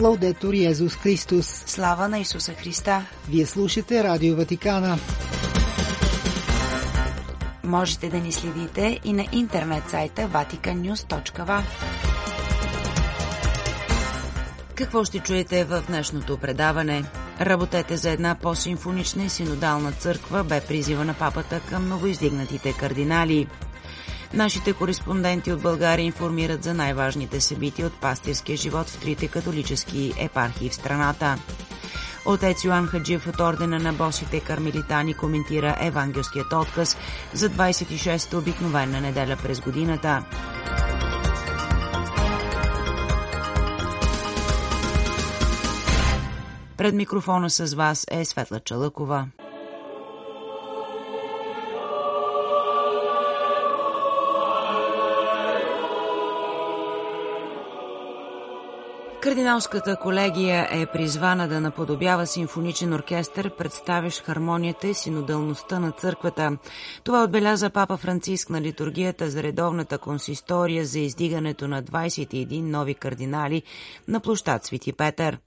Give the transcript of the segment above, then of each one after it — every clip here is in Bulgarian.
Лаудетор Йезус Христос. Слава на Исуса Христа! Вие слушате Радио Ватикана. Можете да ни следите и на интернет сайта vaticannews.va. Какво ще чуете в днешното предаване? Работете за една по-симфонична и синодална църква бе призива на папата към новоиздигнатите кардинали. Нашите кореспонденти от България информират за най-важните събития от пастирския живот в трите католически епархии в страната. Отец Йоан Хаджиев от ордена на босите кармелитани коментира евангелският отказ за 26-та обикновена неделя през годината. Пред микрофона с вас е Светла Чалъкова. Кардиналската колегия е призвана да наподобява симфоничен оркестър, представящ хармонията и синодалността на църквата. Това отбеляза папа Франциск на литургията за редовната консистория за издигането на 21 нови кардинали на площад Свети Петър.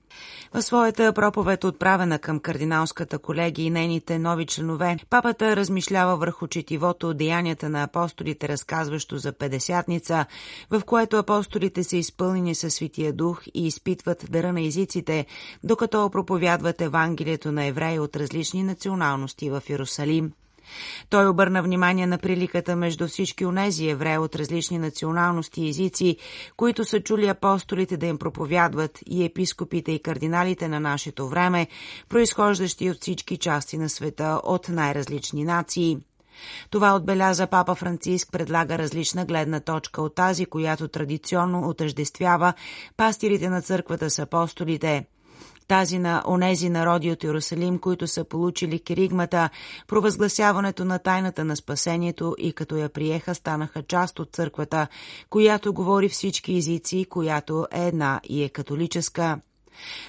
В своята проповед, отправена към кардиналската колегия и нейните нови членове, папата размишлява върху четивото деянията на апостолите, разказващо за Педесятница, в което апостолите са изпълнени със Светия Дух и изпитват дъра на езиците, докато проповядват Евангелието на евреи от различни националности в Иерусалим. Той обърна внимание на приликата между всички онези евреи от различни националности и езици, които са чули апостолите да им проповядват и епископите и кардиналите на нашето време, произхождащи от всички части на света от най-различни нации. Това отбеляза папа Франциск, предлага различна гледна точка от тази, която традиционно отъждествява пастирите на църквата с апостолите – тази на онези народи от Иерусалим, които са получили киригмата, провъзгласяването на тайната на спасението и като я приеха, станаха част от църквата, която говори всички езици, която е една и е католическа.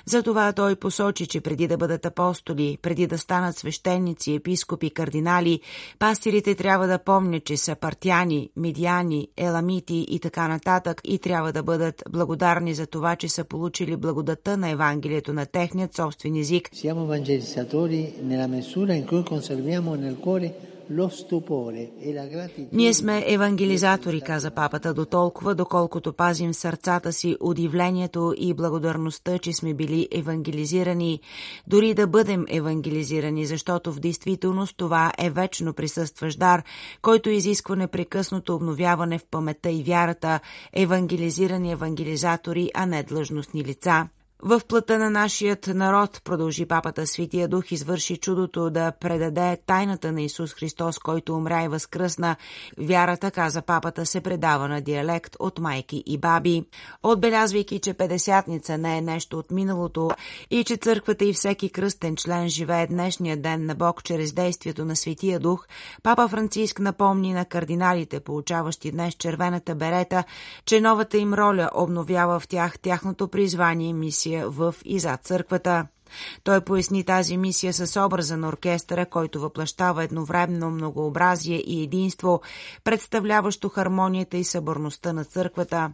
Затова той посочи, че преди да бъдат апостоли, преди да станат свещеници, епископи, кардинали, пастирите трябва да помнят, че са партияни, медиани, еламити и така нататък и трябва да бъдат благодарни за това, че са получили благодата на Евангелието на техният собствен език. Siamo evangelizzatori nella misura in cui conserviamo nel cuore ние сме евангелизатори, каза папата, до толкова, доколкото пазим сърцата си удивлението и благодарността, че сме били евангелизирани, дори да бъдем евангелизирани, защото в действителност това е вечно присъстващ дар, който изисква непрекъснато обновяване в паметта и вярата, евангелизирани евангелизатори, а не длъжностни лица. В плътта на нашият народ, продължи папата Светия Дух, извърши чудото да предаде тайната на Исус Христос, който умря и възкръсна. Вярата, каза папата, се предава на диалект от майки и баби. Отбелязвайки, че Педесятница не е нещо от миналото и че църквата и всеки кръстен член живее днешния ден на Бог чрез действието на Светия Дух, папа Франциск напомни на кардиналите, получаващи днес червената берета, че новата им роля обновява в тях тяхното призвание и мисия мисия в и зад църквата. Той поясни тази мисия с образа на оркестъра, който въплащава едновременно многообразие и единство, представляващо хармонията и съборността на църквата.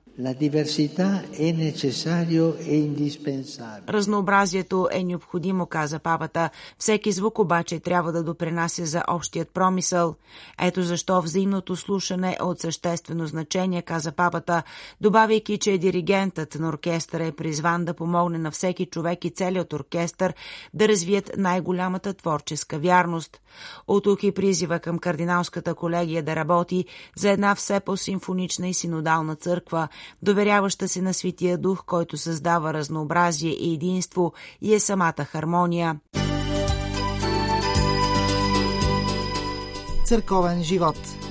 Разнообразието е необходимо, каза папата. Всеки звук обаче трябва да допринася за общият промисъл. Ето защо взаимното слушане е от съществено значение, каза папата, добавяйки, че диригентът на оркестъра е призван да помогне на всеки човек и целият оркестър оркестър да развият най-голямата творческа вярност. От тук и призива към кардиналската колегия да работи за една все по-симфонична и синодална църква, доверяваща се на Светия Дух, който създава разнообразие и единство и е самата хармония. Църковен живот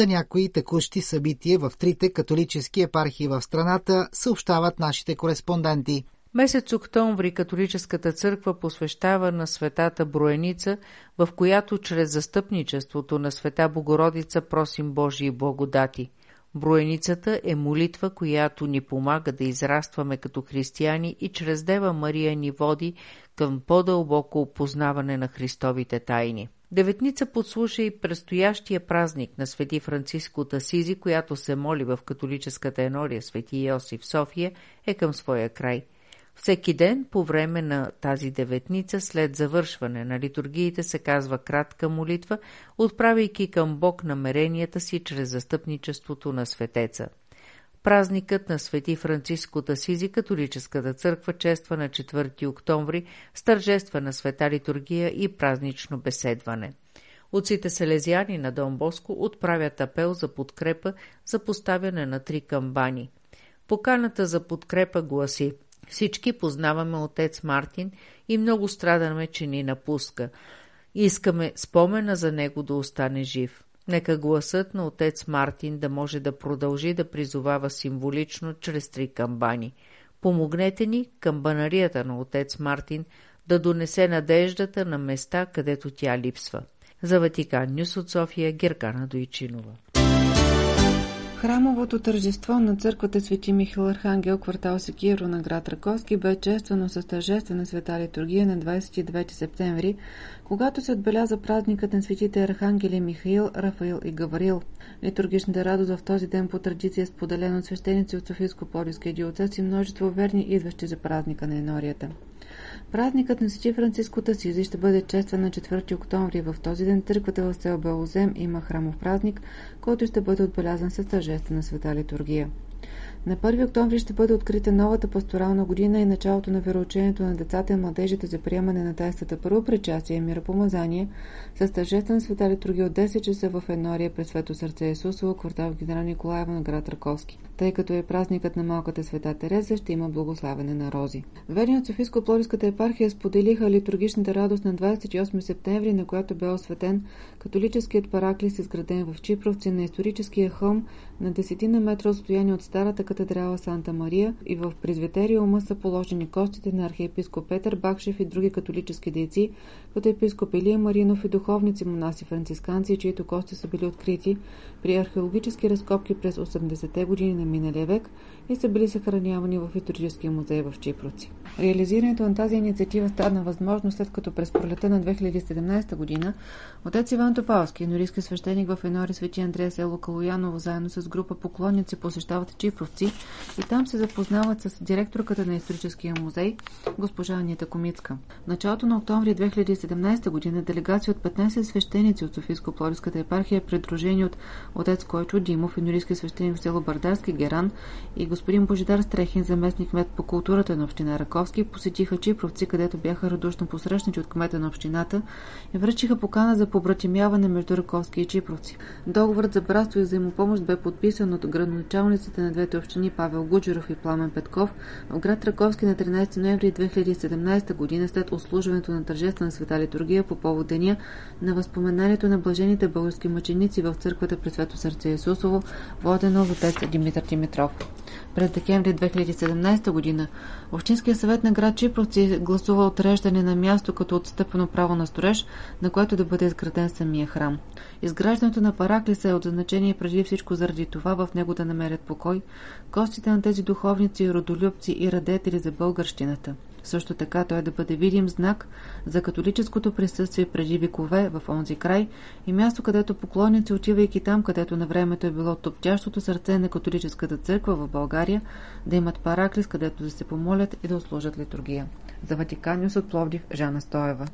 за някои текущи събития в трите католически епархии в страната, съобщават нашите кореспонденти. Месец октомври католическата църква посвещава на светата Броеница, в която чрез застъпничеството на света Богородица просим Божии благодати. Броеницата е молитва, която ни помага да израстваме като християни и чрез Дева Мария ни води към по-дълбоко опознаване на Христовите тайни. Деветница подслуша и предстоящия празник на свети Франциско от Асизи, която се моли в католическата енория Свети Йосиф София, е към своя край. Всеки ден по време на тази деветница, след завършване на литургиите, се казва кратка молитва, отправяйки към Бог намеренията си чрез застъпничеството на светеца. Празникът на Свети Франциско от Асизи католическата църква чества на 4 октомври с тържествена света литургия и празнично беседване. Отците селезяни на Дон Боско отправят апел за подкрепа за поставяне на три камбани. Поканата за подкрепа гласи Всички познаваме отец Мартин и много страдаме, че ни напуска. Искаме спомена за него да остане жив. Нека гласът на отец Мартин да може да продължи да призовава символично чрез три камбани. Помогнете ни камбанарията на отец Мартин да донесе надеждата на места, където тя липсва. За Ватикан Нюс от София Геркана Дойчинова. Храмовото тържество на църквата Свети Михаил Архангел, квартал Секиро на град Раковски, бе чествано с тържествена света литургия на 29 септември, когато се отбеляза празникът на светите архангели Михаил, Рафаил и Гаврил. Литургичната радост в този ден по традиция е споделена от свещеници от Софийско-Полиския диоцес и множество верни, идващи за празника на енорията. Празникът на Свети Франциско Тасизи ще бъде честван на 4 октомври. В този ден църквата в сел Белозем има храмов празник, който ще бъде отбелязан с тържествена света литургия. На 1 октомври ще бъде открита новата пасторална година и началото на вероучението на децата и младежите за приемане на тайствата първо причастие и миропомазание с тържествена света литургия от 10 часа в Енория през Свето сърце Исусово, квартал Генерал Николаева на град Раковски. Тъй като е празникът на малката света Тереза, ще има благославяне на рози. Верни от Софийско-Плодивската епархия споделиха литургичната радост на 28 септември, на която бе осветен католическият параклис, изграден в Чипровци на историческия хълм на десетина метра отстояние от старата катедрала Санта Мария и в презвитериума са положени костите на архиепископ Петър Бакшев и други католически дейци, като епископ Илия Маринов и духовници монаси францисканци, чието кости са били открити при археологически разкопки през 80-те години на миналия век и са били съхранявани в историческия музей в Чипровци. Реализирането на тази инициатива стана възможно след като през пролета на 2017 година отец Иван Топалски, норийски свещеник в Енори Свети Андрея село Калояново, заедно с група поклонници посещават Чипровци и там се запознават с директорката на историческия музей, госпожа Анита Комицка. В началото на октомври 2017 година делегация от 15 свещеници от Софийско-Плодивската епархия, придружени от отец Койчо Димов, енорийски свещеник в село Бардарски Геран и господин Божидар Стрехин, заместник мед по културата на община Раковски, посетиха Чипровци, където бяха радушно посрещнати от кмета на общината и връчиха покана за побратимяване между Раковски и Чипровци. Договорът за братство и взаимопомощ бе подписан от градоначалниците на двете общини Павел Гуджеров и Пламен Петков в град Раковски на 13 ноември 2017 година след услужването на тържествена света литургия по повод деня на възпоменанието на блажените български мъченици в църквата при Свето сърце Исусово, водено от отец Димитър Димитров. През декември 2017 година Общинския съвет на град Чипровци гласува отреждане на място като отстъпено право на строеж, на което да бъде изграден самия храм. Изграждането на параклиса е от значение преди всичко заради това в него да намерят покой костите на тези духовници, родолюбци и радетели за българщината. Също така той да бъде видим знак за католическото присъствие преди векове в онзи край и място, където поклонници, отивайки там, където на времето е било топтящото сърце на католическата църква в България, да имат параклис, където да се помолят и да услужат литургия. За Ватиканиус от Пловдив Жана Стоева.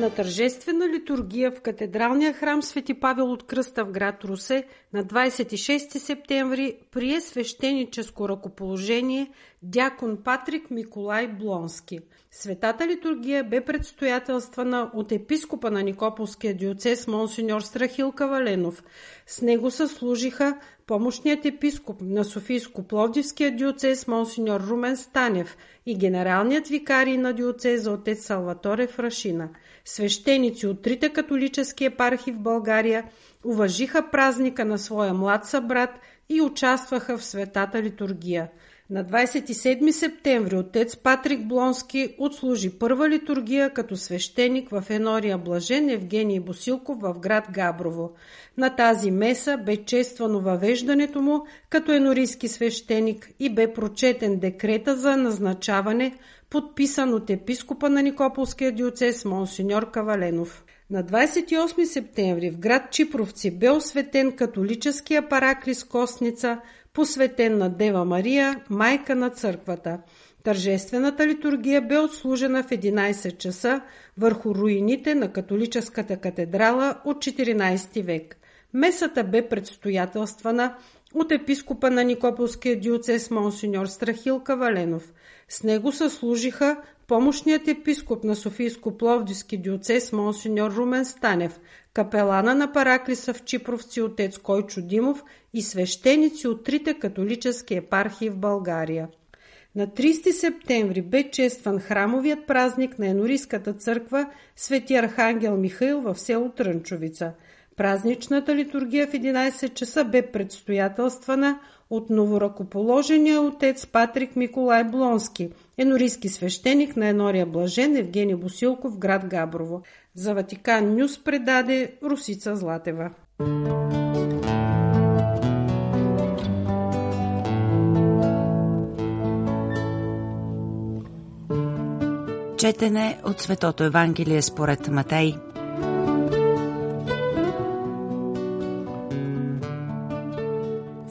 На тържествена литургия в катедралния храм Свети Павел от Кръста в град Русе на 26 септември прие свещеническо ръкоположение дякон Патрик Миколай Блонски. Светата литургия бе предстоятелствана от епископа на Никополския диоцес Монсеньор Страхил Каваленов. С него съслужиха помощният епископ на Софийско-Пловдивския диоцес Монсеньор Румен Станев и генералният викарий на диоцеза отец Салваторе Фрашина. Свещеници от трите католически епархи в България уважиха празника на своя млад събрат и участваха в светата литургия – на 27 септември отец Патрик Блонски отслужи първа литургия като свещеник в Енория Блажен Евгений Босилков в град Габрово. На тази меса бе чествано въвеждането му като енорийски свещеник и бе прочетен декрета за назначаване подписан от епископа на Никополския диоцес Монсеньор Каваленов. На 28 септември в град Чипровци бе осветен католическия параклис Костница, посветен на Дева Мария, майка на църквата. Тържествената литургия бе отслужена в 11 часа върху руините на католическата катедрала от 14 век. Месата бе предстоятелствана от епископа на Никополския диоцес Монсеньор Страхил Каваленов. С него съслужиха помощният епископ на Софийско-Пловдивски диоцес Монсеньор Румен Станев, капелана на параклиса в Чипровци отец Койчо Димов и свещеници от трите католически епархии в България. На 30 септември бе честван храмовият празник на Енорийската църква Свети Архангел Михаил в село Трънчовица. Празничната литургия в 11 часа бе предстоятелствана от новоръкоположения отец Патрик Миколай Блонски, енорийски свещеник на Енория Блажен Евгений Босилков, град Габрово. За Ватикан Нюс предаде Русица Златева. Четене от Светото Евангелие според Матей.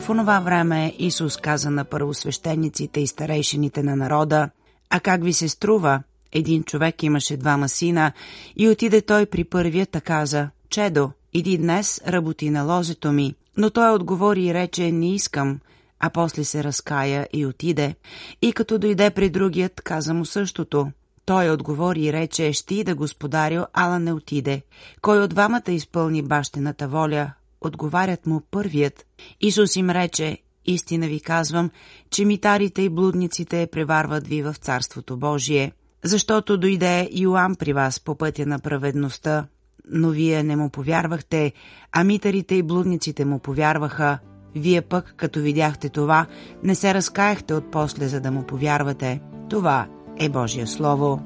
Онова време Исус каза на първосвещениците и старейшините на народа, а как ви се струва? Един човек имаше двама сина и отиде той при първия та каза, Чедо, иди днес работи на лозето ми. Но той отговори и рече, не искам, а после се разкая и отиде. И като дойде при другият, каза му същото. Той отговори и рече, ще ида господарю, ала не отиде. Кой от двамата изпълни бащината воля? Отговарят му първият. Исус им рече, истина ви казвам, че митарите и блудниците преварват ви в Царството Божие. Защото дойде Йоан при вас по пътя на праведността, но вие не му повярвахте, а митарите и блудниците му повярваха. Вие пък, като видяхте това, не се разкаяхте от после, за да му повярвате. Това е Божие Слово.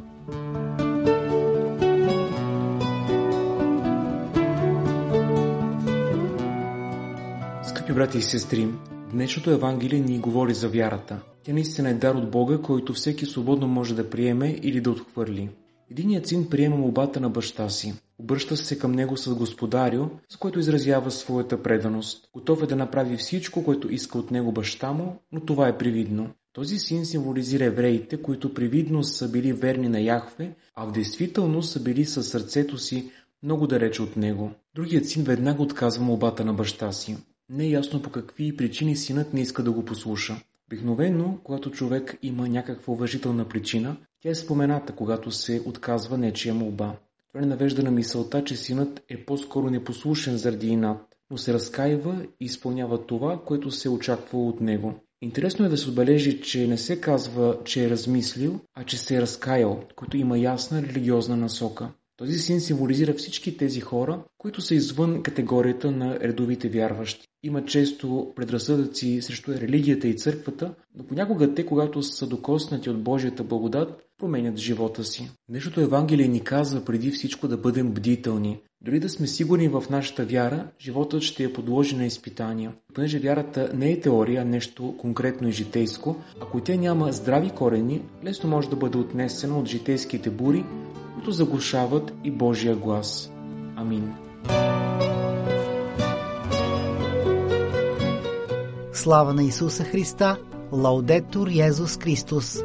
Скъпи брати и сестри, днешното Евангелие ни говори за вярата. Тя наистина е дар от Бога, който всеки свободно може да приеме или да отхвърли. Единият син приема молбата на баща си. Обръща се към него с господарю, с който изразява своята преданост. Готов е да направи всичко, което иска от него баща му, но това е привидно. Този син символизира евреите, които привидно са били верни на Яхве, а в действителност са били със сърцето си много далече от него. Другият син веднага отказва молбата на баща си. Не е ясно по какви причини синът не иска да го послуша. Обикновено, когато човек има някаква уважителна причина, тя е спомената, когато се отказва нечия молба. Това не навежда на мисълта, че синът е по-скоро непослушен заради инат, но се разкаива и изпълнява това, което се е очаквало от него. Интересно е да се отбележи, че не се казва, че е размислил, а че се е разкаял, който има ясна религиозна насока. Този син символизира всички тези хора, които са извън категорията на редовите вярващи. Има често предразсъдъци срещу религията и църквата, но понякога те, когато са докоснати от Божията благодат, променят живота си. Днешното Евангелие ни казва преди всичко да бъдем бдителни. Дори да сме сигурни в нашата вяра, животът ще я подложи на изпитания. Понеже вярата не е теория, а нещо конкретно и житейско, ако тя няма здрави корени, лесно може да бъде отнесена от житейските бури, които заглушават и Божия глас. Амин. Слава на Исуса Христа! Лаудетур Йезус Христос!